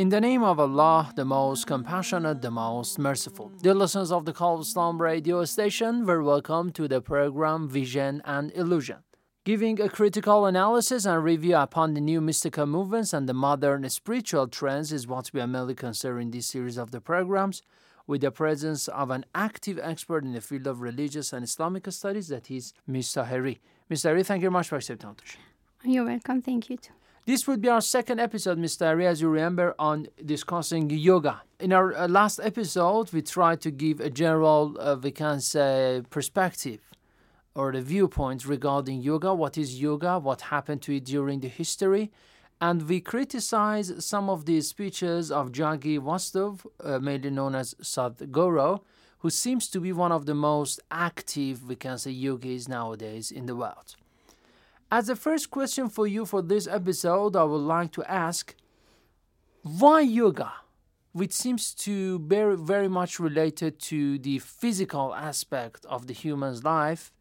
In the name of Allah, the most compassionate, the most merciful. Dear listeners of the Call Islam radio station, very welcome to the program Vision and Illusion. Giving a critical analysis and review upon the new mystical movements and the modern spiritual trends is what we are mainly considering this series of the programs, with the presence of an active expert in the field of religious and Islamic studies, that is Ms. Tahiri. Ms. Tahiri, thank you very much for accepting the You're welcome. Thank you too. This would be our second episode, Mr. Ari, as you remember, on discussing yoga. In our uh, last episode, we tried to give a general, uh, we can say, perspective or the viewpoints regarding yoga. What is yoga? What happened to it during the history? And we criticized some of the speeches of Jaggi Vasudev, uh, mainly known as Sadhguru, who seems to be one of the most active, we can say, yogis nowadays in the world. As the first question for you for this episode, I would like to ask why yoga, which seems to be very much related to the physical aspect of the human's life,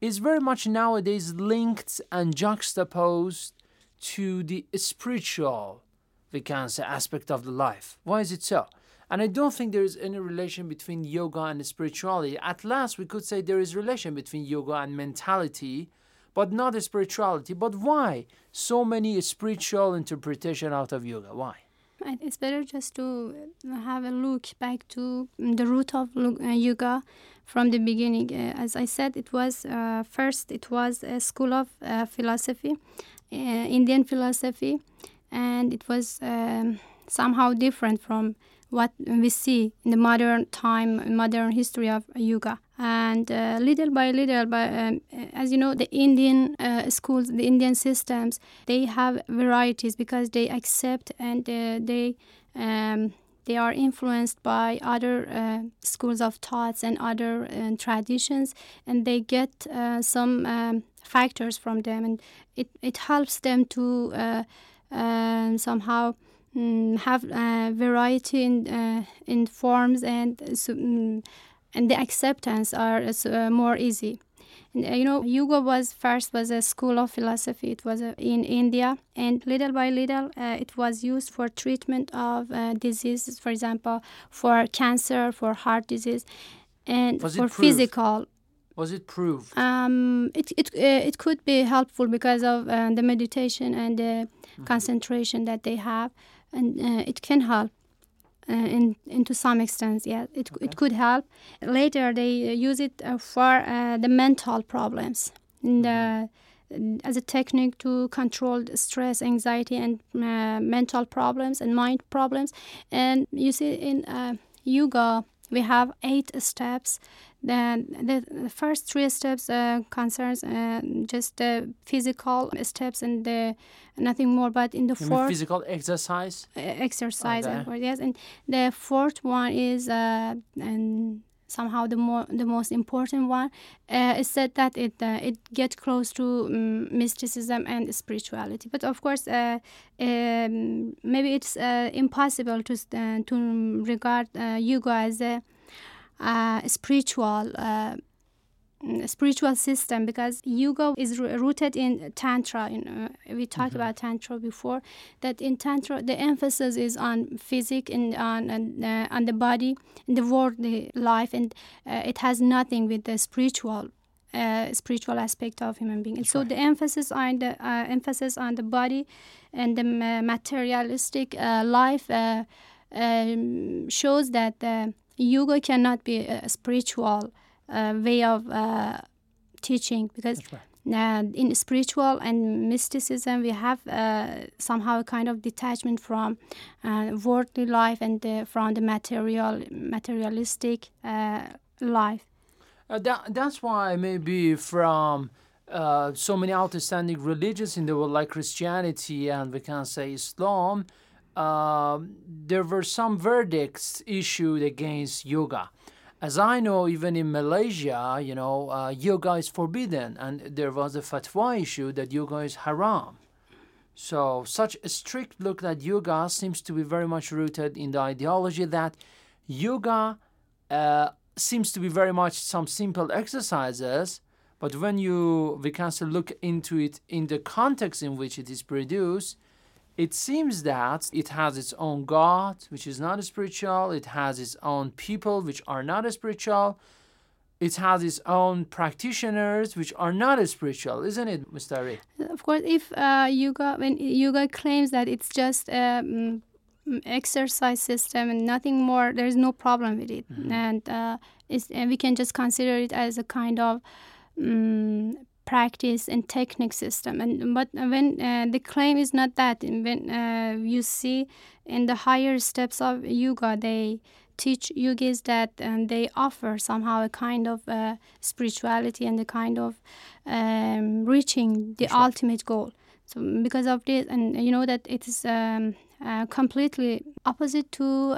is very much nowadays linked and juxtaposed to the spiritual, we can say, aspect of the life. Why is it so? And I don't think there is any relation between yoga and spirituality. At last, we could say there is relation between yoga and mentality but not a spirituality. But why so many spiritual interpretation out of yoga? Why? It's better just to have a look back to the root of yoga from the beginning. Uh, as I said, it was uh, first it was a school of uh, philosophy, Indian philosophy, and it was um, somehow different from what we see in the modern time, modern history of yoga. And uh, little by little, by, um, as you know, the Indian uh, schools, the Indian systems, they have varieties because they accept and uh, they um, they are influenced by other uh, schools of thoughts and other uh, traditions, and they get uh, some um, factors from them, and it, it helps them to um, somehow um, have variety in in forms and mm, and the acceptance are uh, more easy. And, uh, you know, yoga was first was a school of philosophy. It was uh, in India, and little by little, it was used for treatment of diseases, for example, for cancer, for heart disease, and for physical. Was it proved? Um, it it uh, it could be helpful because of uh, the meditation and the mm-hmm. concentration that they have, and uh, it can help. Uh, in into some extent yeah it, okay. it could help later they use it uh, for uh, the mental problems in the mm-hmm. as a technique to control stress anxiety and mental problems and mind problems and you see in yoga we have eight steps the, the, first three steps uh, concerns uh, just the physical steps and the nothing more but in the you fourth physical exercise uh, exercise okay. yes and the fourth one is uh, and somehow the more the most important one uh, is said that it uh, it gets close to um, mysticism and spirituality but of course uh, um, maybe it's uh, impossible to to regard uh, yoga as a spiritual spiritual system because yoga is rooted in tantra you know we talked mm-hmm. about tantra before that in tantra the emphasis is on physic and on on, uh, on the body and the worldly life and uh, it has nothing with the spiritual uh, spiritual aspect of human being. And so the emphasis on the uh, emphasis on the body and the materialistic uh, life uh, um, shows that uh, yoga cannot be a spiritual uh, way of uh, teaching because uh, in spiritual and mysticism we have uh, somehow a kind of detachment from uh, worldly life and from the material materialistic uh, life. Uh, that, that's why maybe from uh, so many outstanding religions in the world, like Christianity and we can say Islam, um, there were some verdicts issued against yoga. As I know, even in Malaysia, you know, uh, yoga is forbidden, and there was a fatwa issue that yoga is haram. So, such a strict look at yoga seems to be very much rooted in the ideology that yoga uh, seems to be very much some simple exercises, but when you we can say look into it in the context in which it is produced, it seems that it has its own God, which is not spiritual. It has its own people, which are not spiritual. It has its own practitioners, which are not spiritual, isn't it, Mr. Ari? of course if uh, yoga when yoga claims that it's just mm, exercise system and nothing more there's no problem with it and uh, it's, and we can just consider it as a kind of um, practice and technique system. And but when uh, the claim is not that when uh, you see in the higher steps of yoga they teach yogis that um, they offer somehow a kind of uh, spirituality and a kind of um, reaching the ultimate goal. So because of this and you know that it is um, uh, completely opposite to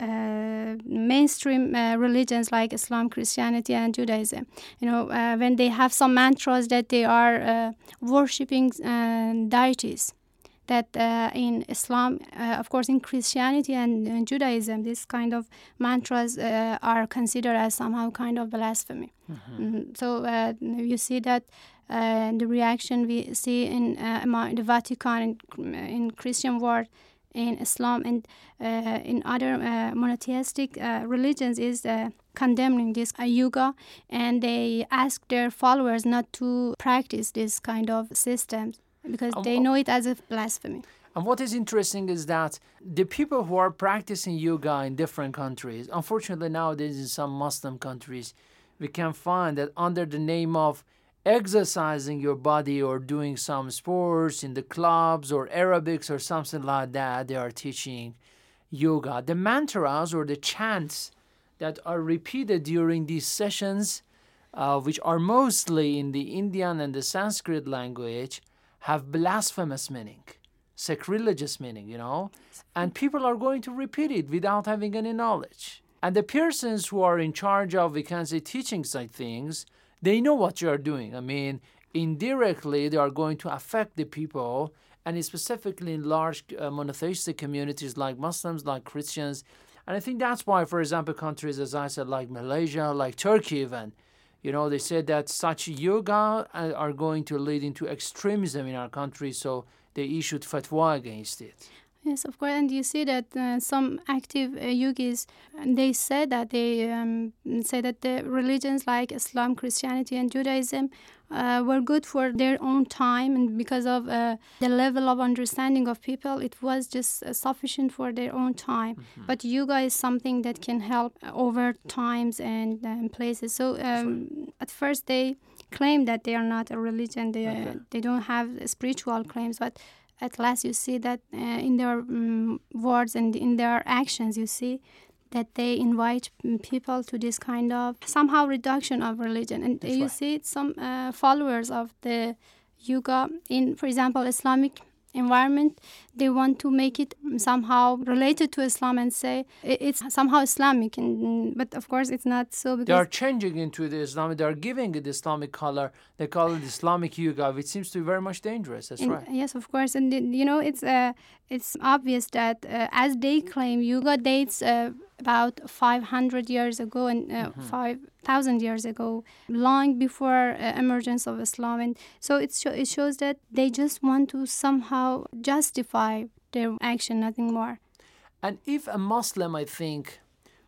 uh, mainstream uh, religions like Islam, Christianity, and Judaism. You know, uh, when they have some mantras that they are uh, worshipping uh, deities. That uh, in Islam, uh, of course, in Christianity and, and Judaism, this kind of mantras uh, are considered as somehow kind of blasphemy. Mhm. So uh, you see that uh, the reaction we see in uh, the Vatican in, in Christian world in Islam and uh, in other uh, monotheistic uh, religions is uh, condemning this uh, yoga and they ask their followers not to practice this kind of systems because they know it as a blasphemy. And what is interesting is that the people who are practicing yoga in different countries, unfortunately nowadays in some Muslim countries, we can find that under the name of exercising your body or doing some sports in the clubs or aerobics or something like that, they are teaching yoga. The mantras or the chants that are repeated during these sessions, uh, which are mostly in the Indian and the Sanskrit language, have blasphemous meaning, sacrilegious meaning, you know, and people are going to repeat it without having any knowledge. And the persons who are in charge of, we can say, teaching such things, they know what you are doing. I mean, indirectly, they are going to affect the people, and specifically in large uh, monotheistic communities like Muslims, like Christians. And I think that's why, for example, countries, as I said, like Malaysia, like Turkey, even, you know, they said that such yoga uh, are going to lead into extremism in our country, so they issued fatwa against it. Yes, of course, and you see that uh, some active uh, yogis they say that they um, say that the religions like Islam, Christianity, and Judaism uh, were good for their own time, and because of uh, the level of understanding of people, it was just uh, sufficient for their own time. But yoga is something that can help over times and um, places. So um, at first they claim that they are not a religion; they uh, they don't have spiritual claims, but at last you see that uh, in their um, words and in their actions you see that they invite people to this kind of somehow reduction of religion. And you see some uh, followers of the yoga in for example islamic environment they want to make it somehow related to islam and say it's somehow islamic and but of course it's not so Because They are changing into the Islamic, they are giving it Islamic color. They call it Islamic yoga, which seems to be very much dangerous. That's And- right. Yes, of course, and you know it's uh, it's obvious that uh, as they claim, yoga dates uh, about 500 years ago and uh, 5,000 years ago, long before uh, emergence of Islam, and so it sho- it shows that they just want to somehow justify their action, nothing more. And if a Muslim, I think,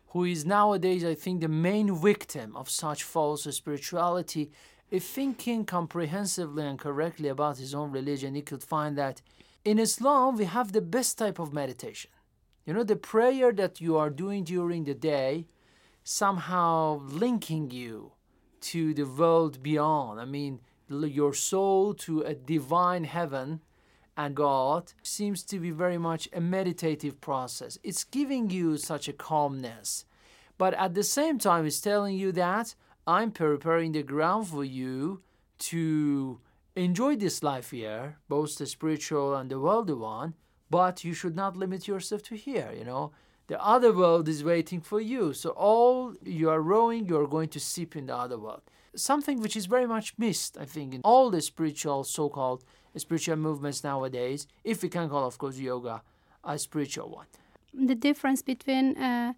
who is nowadays, I think, the main victim of such false spirituality, if thinking comprehensively and correctly about his own religion, he could find that in Islam we have the best type of meditation. You know, the prayer that you are doing during the day, somehow linking you to the world beyond. I mean, your soul to a divine heaven and God seems to be very much a meditative process. It's giving you such a calmness. But at the same time, it's telling you that I'm preparing the ground for you to enjoy this life here, both the spiritual and the worldly one, but you should not limit yourself to here, you know. The other world is waiting for you. So all you are rowing, you are going to sip in the other world. Something which is very much missed, I think, in all the spiritual so called spiritual movements nowadays, if we can call, of course, yoga a spiritual one. The difference between uh,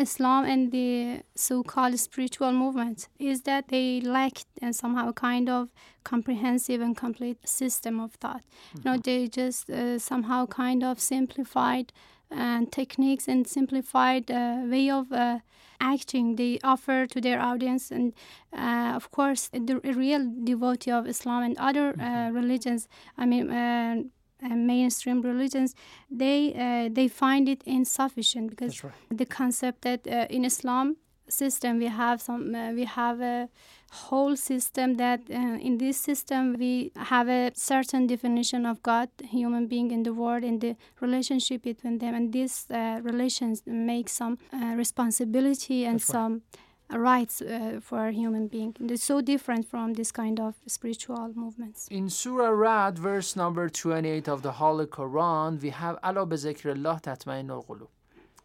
Islam and the so-called spiritual movement is that they lacked uh, somehow kind of comprehensive and complete system of thought. Mm-hmm. You know, mm-hmm. they just uh, somehow kind of simplified and uh, techniques and simplified uh, way of uh, acting they offer to their audience and uh, of course the real devotee of islam and other uh, mm-hmm. religions i mean uh, mainstream religions they they find it insufficient because right. the concept that in islam system we have some we have a whole system that uh, in this system we have a certain definition of God, human being in the world, and the relationship between them, and these uh, relations make some uh, responsibility and That's some right. Rights uh, for a human being. It's so different from this kind of spiritual movements. In Surah Rad, verse number 28 of the Holy Quran, we have Allah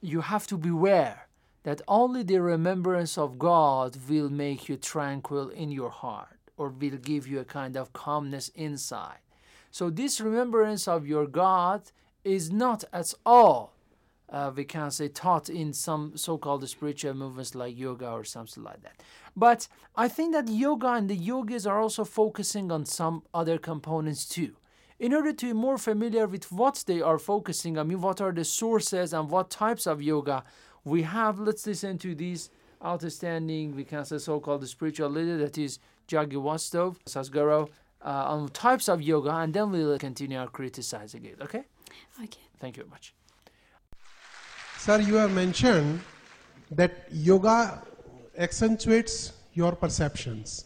You have to beware that only the remembrance of God will make you tranquil in your heart or will give you a kind of calmness inside. So, this remembrance of your God is not at all, uh, we can say, taught in some so called spiritual movements like yoga or something like that. But I think that yoga and the yogis are also focusing on some other components too in order to be more familiar with what they are focusing, I mean, what are the sources and what types of yoga we have, let's listen to this outstanding, we can say so-called spiritual leader, that is Jaggi Vasudev, Sadhguru, uh, on types of yoga, and then we'll continue our criticizing it, okay? Okay. Thank you very much. Sir, you have mentioned that yoga accentuates your perceptions.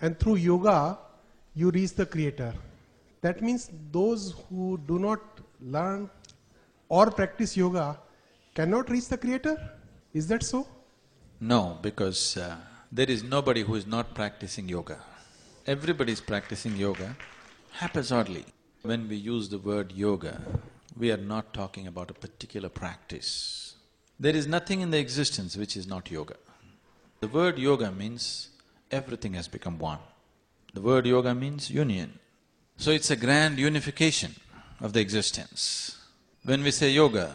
And through yoga, you reach the creator. That means those who do not learn or practice yoga cannot reach the Creator? Is that so? No, because uh, there is nobody who is not practicing yoga. Everybody is practicing yoga haphazardly. When we use the word yoga, we are not talking about a particular practice. There is nothing in the existence which is not yoga. The word yoga means everything has become one. The word yoga means union. So it's a grand unification of the existence. When we say yoga,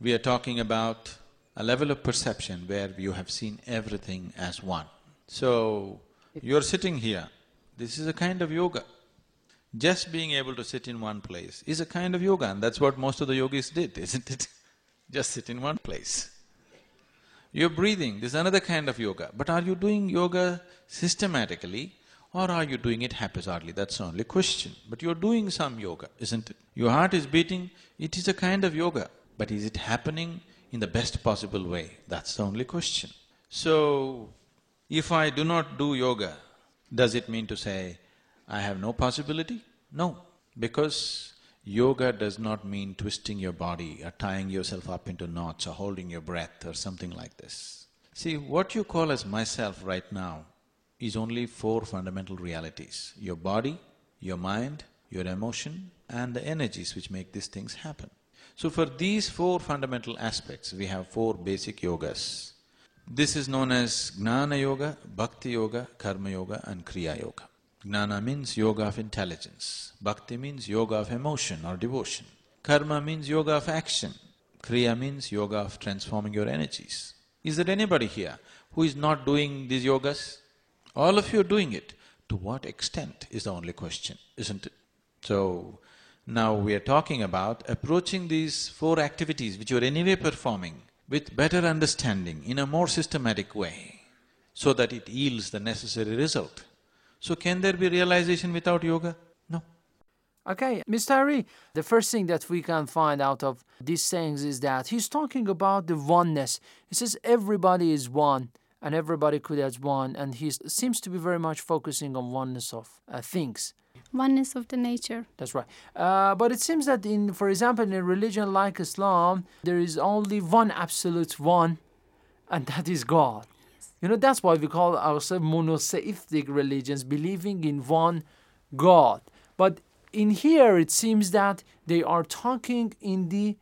we are talking about a level of perception where you have seen everything as one. So, you're sitting here, this is a kind of yoga. Just being able to sit in one place is a kind of yoga and that's what most of the yogis did, isn't it? Just sit in one place. You're breathing, this is another kind of yoga. But are you doing yoga systematically or are you doing it haphazardly? That's the only question. But you're doing some yoga, isn't it? Your heart is beating, it is a kind of yoga. But is it happening in the best possible way? That's the only question. So, if I do not do yoga, does it mean to say I have no possibility? No, because yoga does not mean twisting your body or tying yourself up into knots or holding your breath or something like this. See, what you call as myself right now is only four fundamental realities your body, your mind, your emotion, and the energies which make these things happen. So for these four fundamental aspects, we have four basic yogas. This is known as Jnana Yoga, Bhakti Yoga, Karma Yoga and Kriya Yoga. Jnana means yoga of intelligence, Bhakti means yoga of emotion or devotion, Karma means yoga of action, Kriya means yoga of transforming your energies. Is there anybody here who is not doing these yogas? All of you are doing it. To what extent is the only question, isn't it? So, now we are talking about approaching these four activities which you are anyway performing with better understanding in a more systematic way so that it yields the necessary result. So can there be realization without yoga? No. Okay, Mr. Hari, the first thing that we can find out of these sayings is that he's talking about the oneness. He says everybody is one and everybody could as one, and he seems to be very much focusing on oneness of uh, things. Oneness of the nature. That's right. Uh, but it seems that in, for example, in a religion like Islam, there is only one absolute one, and that is God. You know, that's why we call ourselves monotheistic religions, believing in one God. But in here, it seems that they are talking in the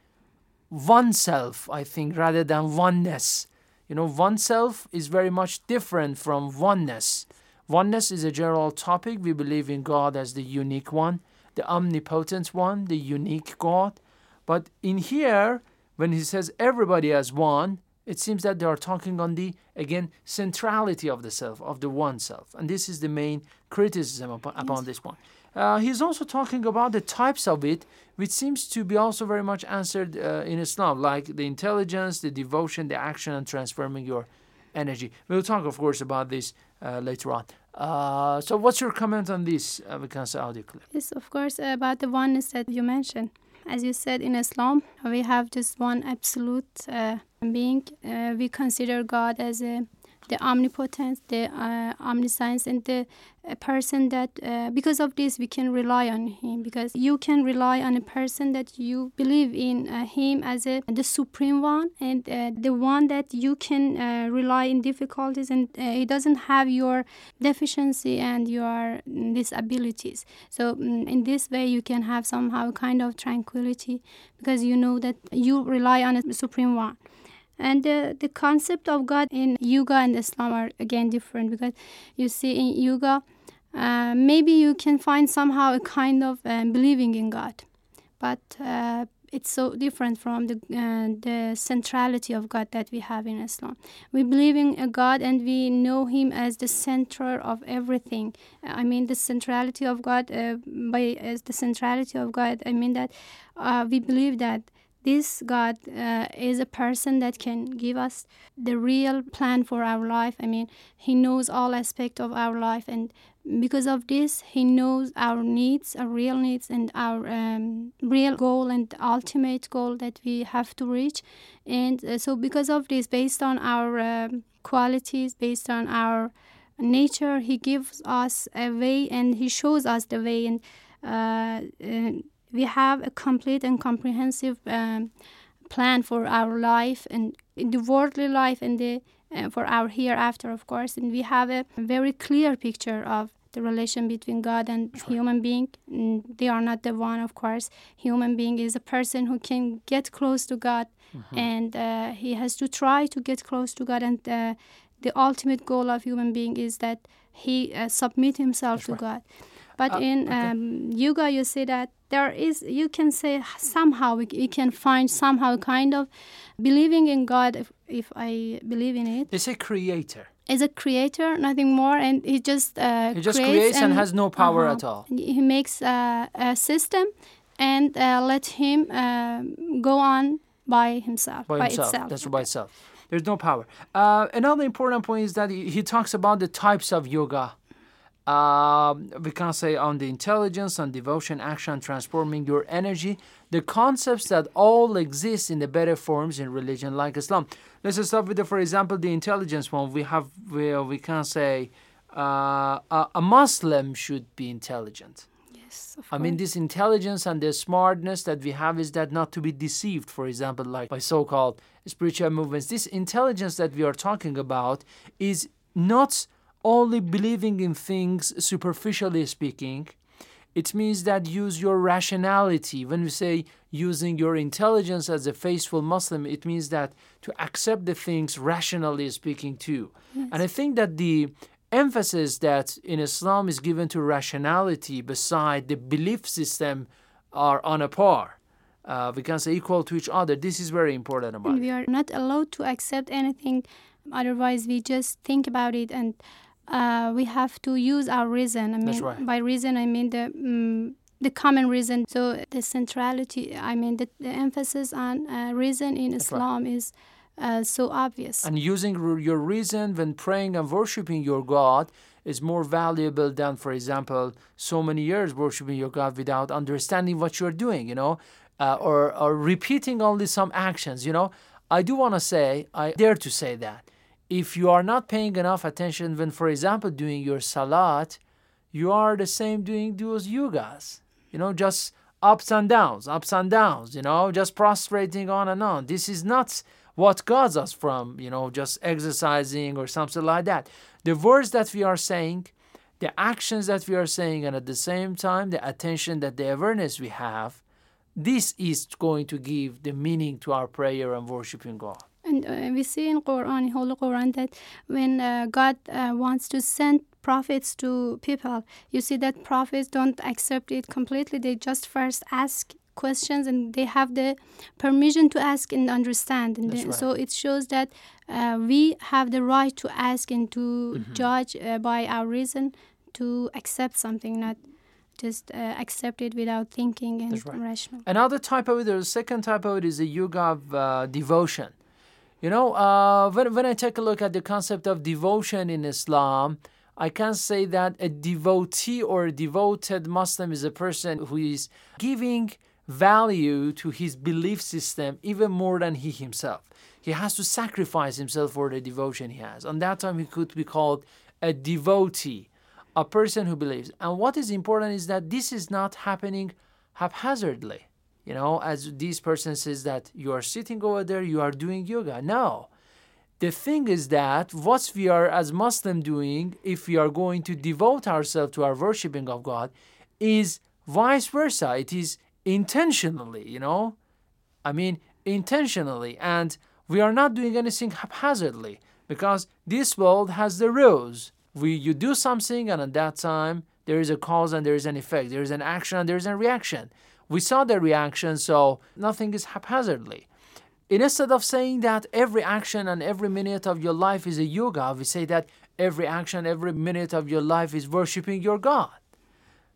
oneself, I think, rather than oneness. You know, oneself is very much different from oneness. Oneness is a general topic. We believe in God as the unique one, the omnipotent one, the unique God. But in here, when he says everybody as one, it seems that they are talking on the, again, centrality of the self, of the one self. And this is the main criticism upon, upon this one. Uh, he's also talking about the types of it, which seems to be also very much answered uh, in Islam, like the intelligence, the devotion, the action, and transforming your energy. We'll talk, of course, about this uh, later on. Uh, so, what's your comment on this, uh, Vakansa audio clip? Yes, of course, about the oneness that you mentioned. As you said, in Islam, we have just one absolute uh, being. Uh, we consider God as a the omnipotence, the uh, omniscience, and the person that, uh, because of this, we can rely on Him. Because you can rely on a person that you believe in uh, Him as a, the supreme one and uh, the one that you can uh, rely in difficulties, and uh, He doesn't have your deficiency and your disabilities. So, um, in this way, you can have somehow kind of tranquility because you know that you rely on a supreme one. And uh, the concept of God in yoga and Islam are again different because you see in yoga, uh, maybe you can find somehow a kind of uh, believing in God, but uh, it's so different from the uh, the centrality of God that we have in Islam. We believe in a God and we know Him as the center of everything. I mean the centrality of God. Uh, by as the centrality of God, I mean that we believe that this God uh, is a person that can give us the real plan for our life. I mean, He knows all aspects of our life, and because of this, He knows our needs, our real needs, and our um, real goal and ultimate goal that we have to reach. And uh, so, because of this, based on our um, qualities, based on our nature, He gives us a way and He shows us the way. And uh, we have a complete and comprehensive um, plan for our life and the worldly life and the uh, for our hereafter of course and we have a very clear picture of the relation between god and sure. human being and they are not the one of course human being is a person who can get close to god mm-hmm. and uh, he has to try to get close to god and uh, the ultimate goal of human being is that he uh, submit himself That's to right. god but uh, in okay. um, yoga you say that there is you can say somehow we, we can find somehow kind of believing in god if, if i believe in it. It's a creator. Is a creator nothing more and he just uh, he just creates, creates and, and, has no power uh-huh, at all he makes uh, a system and uh, let him uh, go on by himself by, by himself. itself. That's by itself. There's no power. Uh, another important point is that he, he talks about the types of yoga um, we can say on the intelligence, on devotion, action, transforming your energy, the concepts that all exist in the better forms in religion like Islam. Let's start with, the, for example, the intelligence one. We have, we, we can say uh, a, a, Muslim should be intelligent. Yes, I mean, this intelligence and the smartness that we have is that not to be deceived, for example, like by so called spiritual movements. This intelligence that we are talking about is not only believing in things superficially speaking, it means that use your rationality. When we say using your intelligence as a faithful Muslim, it means that to accept the things rationally speaking too. Yes. And I think that the emphasis that in Islam is given to rationality beside the belief system are on a par. Uh, we can say equal to each other. This is very important about we are not allowed to accept anything. Otherwise, we just think about it and uh, we have to use our reason. I mean, right. by reason, I mean the um, the common reason. So the centrality, I mean the, the emphasis on uh, reason in That's Islam right. is uh, so obvious. And using your reason when praying and worshiping your God is more valuable than, for example, so many years worshiping your God without understanding what you're doing, you know, uh, or, or repeating only some actions, you know. I do want to say, I dare to say that if you are not paying enough attention when, for example, doing your salat, you are the same doing those yogas, you know, just ups and downs, ups and downs, you know, just prostrating on and on. This is not what guards us from, you know, just exercising or something like that. The words that we are saying, the actions that we are saying, and at the same time, the attention that the awareness we have, this is going to give the meaning to our prayer and worshiping God. And uh, we see in Quran, in Holy Quran, that when uh, God uh, wants to send prophets to people, you see that prophets don't accept it completely. They just first ask questions and they have the permission to ask and understand. And then- right. so it shows that uh, we have the right to ask and to Mm-hmm. judge uh, by our reason to accept something, not just uh, accept it without thinking and right. rational. Another type of it, or the second type of it, is the yoga of uh, devotion. You know, uh, when, when I take a look at the concept of devotion in Islam, I can say that a devotee or a devoted Muslim is a person who is giving value to his belief system even more than he himself. He has to sacrifice himself for the devotion he has. On that time, he could be called a devotee, a person who believes. And what is important is that this is not happening haphazardly. You know, as this person says that you are sitting over there, you are doing yoga. No. The thing is that what we are as Muslim doing, if we are going to devote ourselves to our worshiping of God, is vice versa. It is intentionally, you know. I mean, intentionally. And we are not doing anything haphazardly because this world has the rules. We you do something and at that time there is a cause and there is an effect. There is an action and there is a reaction. We saw the reaction, so nothing is haphazardly. Instead of saying that every action and every minute of your life is a yoga, we say that every action, every minute of your life is worshiping your God.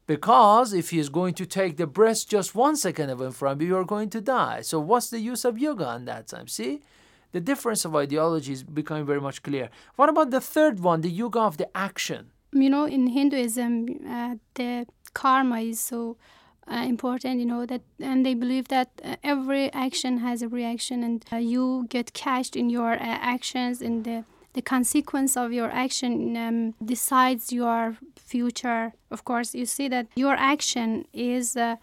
Because if he is going to take the breath just one second away from you, you're going to die. So what's the use of yoga in that time? See? The difference of ideology is becoming very much clear. What about the third one, the yoga of the action? you know in hinduism uh, the karma is so uh, important you know that and they believe that uh, every action has a reaction and uh, you get cashed in your uh, actions and the the consequence of your action um, decides your future. Of course you see that your action is uh,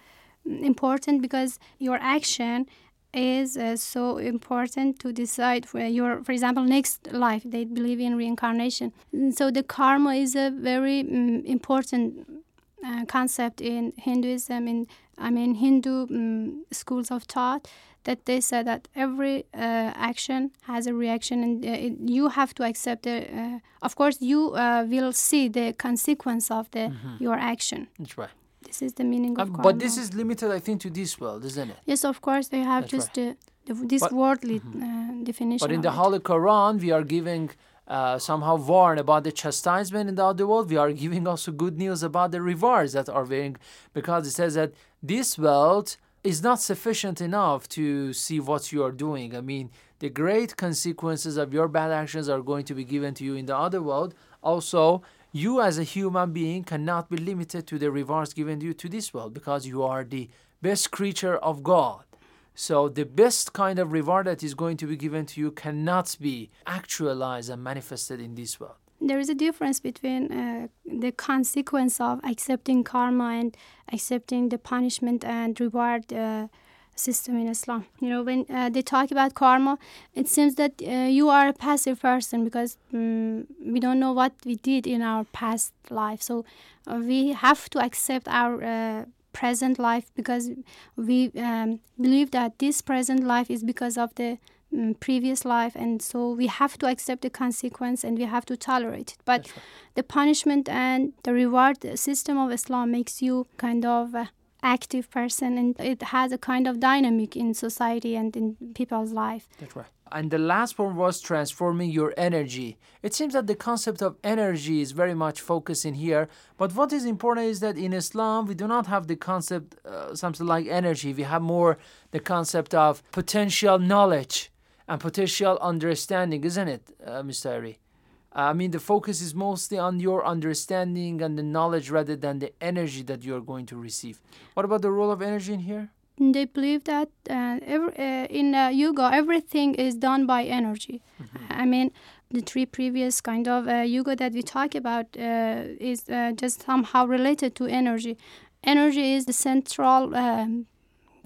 important because your action is uh, so important to decide for your for example next life. They believe in reincarnation. And so the karma is a very mm, important uh, concept in hinduism in i mean hindu mm, schools of thought that they said that every uh, action has a reaction and uh, it, you have to accept the uh, of course you uh, will see the consequence of the your action That's right. this is the meaning of karma but this is limited, I think, to this world, isn't it? Yes, of course, they have That's just the, the, this But- worldly uh, definition. But in the. Holy Quran, we are giving uh, somehow warn about the chastisement in the other world. We are giving also good news about the rewards that are being, because it says that this world is not sufficient enough to see what you are doing. I mean, the great consequences of your bad actions are going to be given to you in the other world. Also, you as a human being cannot be limited to the rewards given to you to this world because you are the best creature of God. So the best kind of reward that is going to be given to you cannot be actualized and manifested in this world. there is a difference between uh, the consequence of accepting karma and accepting the punishment and reward uh, system in Islam. You know, when uh, they talk about karma, it seems that uh, you are a passive person because um, we don't know what we did in our past life. So uh, we have to accept our uh, present life because we um, believe that this present life is because of the mm, previous life. And so we have to accept the consequence and we have to tolerate it. But the punishment and the reward system of islam makes you kind of a active person and it has a kind of dynamic in society and in people's life. That's right. And the last one was transforming your energy. It seems that the concept of energy is very much focused in here. But what is important is that in Islam, we do not have the concept, uh, something like energy. We have more the concept of potential knowledge. and potential understanding, isn't it, uh, Mr. Ari? I mean, the focus is mostly on your understanding and the knowledge rather than the energy that you're going to receive. What about the role of energy in here? They believe that uh, every, uh, in uh, yoga, everything is done by energy. I mean, the three previous kind of uh, yoga that we talk about uh, is uh, just somehow related to energy. Energy is the central um,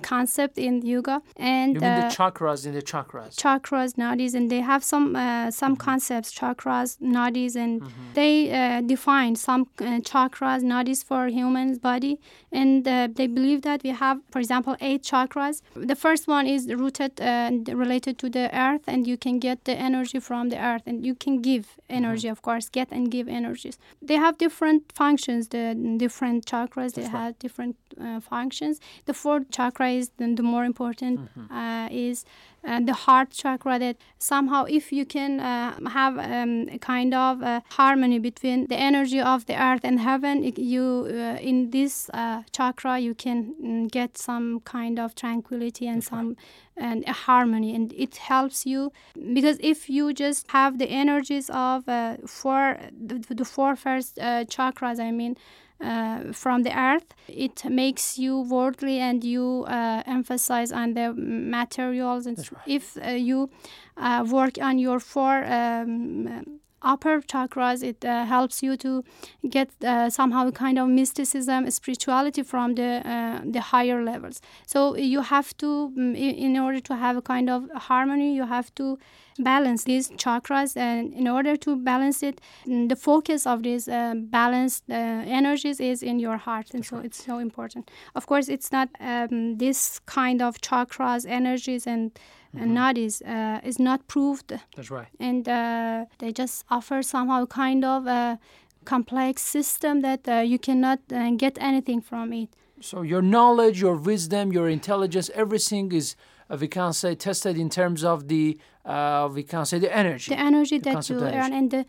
concept in yoga, and You mean uh, the chakras in the chakras? chakras, nadis, and they have some uh, some concepts, chakras, nadis, and they uh, define some uh, chakras, nadis for human's body, and uh, they believe that we have, for example, eight chakras. The first one is rooted uh, and related to the earth, and you can get the energy from the earth, and you can give energy, of course, get and give energies. They have different functions. The different chakras they have different uh, functions. The fourth chakra is the, the more important uh, is uh, the heart chakra that somehow if you can uh, have um, a kind of uh, harmony between the energy of the earth and heaven it- you uh, in this uh, chakra you can mm, get some kind of tranquility and some and a harmony and it helps you because if you just have the energies of uh, four the, the four first uh, chakras i mean uh, from the earth. It makes you worldly and you uh, emphasize on the materials. And if uh, you uh, work on your four um, upper chakras it uh, helps you to get uh, somehow kind of mysticism spirituality from the uh, the higher levels. So you have to mm, in order to have a kind of harmony you have to balance these chakras and in order to balance it mm, the focus of these uh, balanced uh, energies is in your heart and so it's so important. Of course it's not um, this kind of chakras energies and and nadis uh, is not proved That's right. and uh, they just offer somehow kind of a complex system that uh, you cannot uh, get anything from it So your knowledge, your wisdom, your intelligence, everything is, uh, we can say, tested in terms of the, uh, we can say, the energy. the energy The that you of earn and the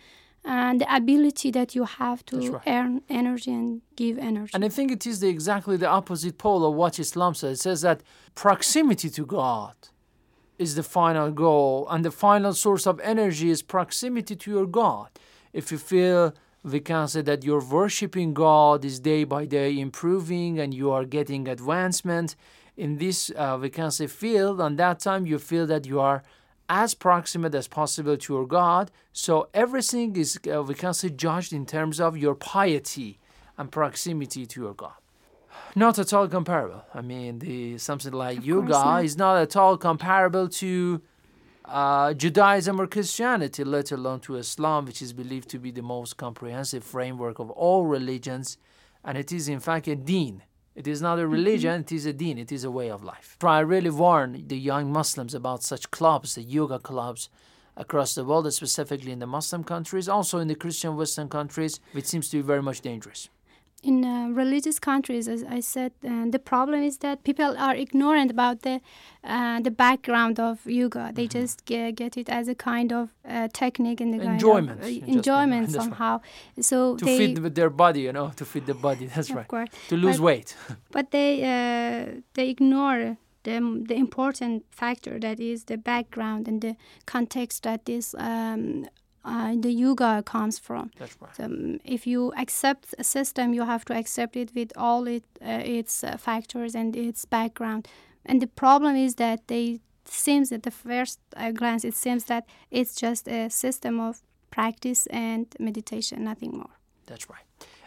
and the ability that you have to right. earn energy and give energy And I think it is the, exactly the opposite pole of what Islam says. It says that proximity to God is the final goal, and the final source of energy is proximity to your God. If you feel we can say that your worshiping God is day by day improving and you are getting advancement in this, uh, we can say, field, and that time you feel that you are as proximate as possible to your God. So everything is, uh, we can say, judged in terms of your piety and proximity to your God. Not at all comparable. I mean, the something like yoga not. is not at all comparable to uh, Judaism or Christianity, let alone to Islam, which is believed to be the most comprehensive framework of all religions, and it is in fact a deen. It is not a religion, it is a deen, it is a way of life. I really warn the young Muslims about such clubs, the yoga clubs across the world, specifically in the Muslim countries, also in the Christian Western countries, which seems to be very much dangerous. In uh, religious countries, as I said, uh, the problem is that people are ignorant about the uh, the background of yoga. They Mm-hmm. just get, get it as a kind of uh, technique and Enjoyment, of, uh, enjoyment right. somehow. So To they, feed their body, you know, to feed the body. That's right. course. To lose But- weight. but they uh, they ignore the the important factor that is the background and the context that this um, uh, the yoga comes from. That's right. So, um, if you accept a system, you have to accept it with all it, uh, its uh, factors and its background. And the problem is that they seems at the first uh, glance it seems that it's just a system of practice and meditation, nothing more. That's right.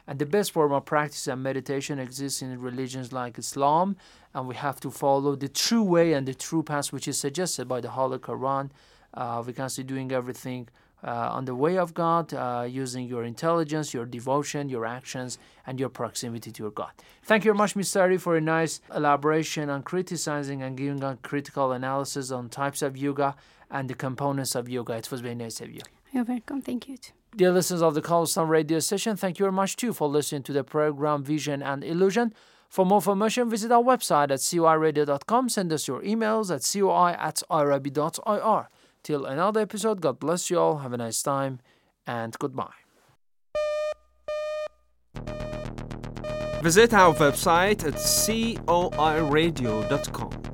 And the best form of practice and meditation exists in religions like Islam, and we have to follow the true way and the true path which is suggested by the Holy Quran. Uh, we can see doing everything uh, on the way of God, uh, using your intelligence, your devotion, your actions, and your proximity to your God. Thank you very much, Mr. Ari, for a nice elaboration on criticizing and giving a critical analysis on types of yoga and the components of yoga. It was very nice of you. You're welcome. Thank you. Too. Dear listeners of the Call Islam radio station, thank you very much too for listening to the program Vision and Illusion. For more information, visit our website at coiradio.com. Send us your emails at coi at irabi.ir. Till another episode, God bless you all. Have a nice time and goodbye. Visit our website at coiradio.com.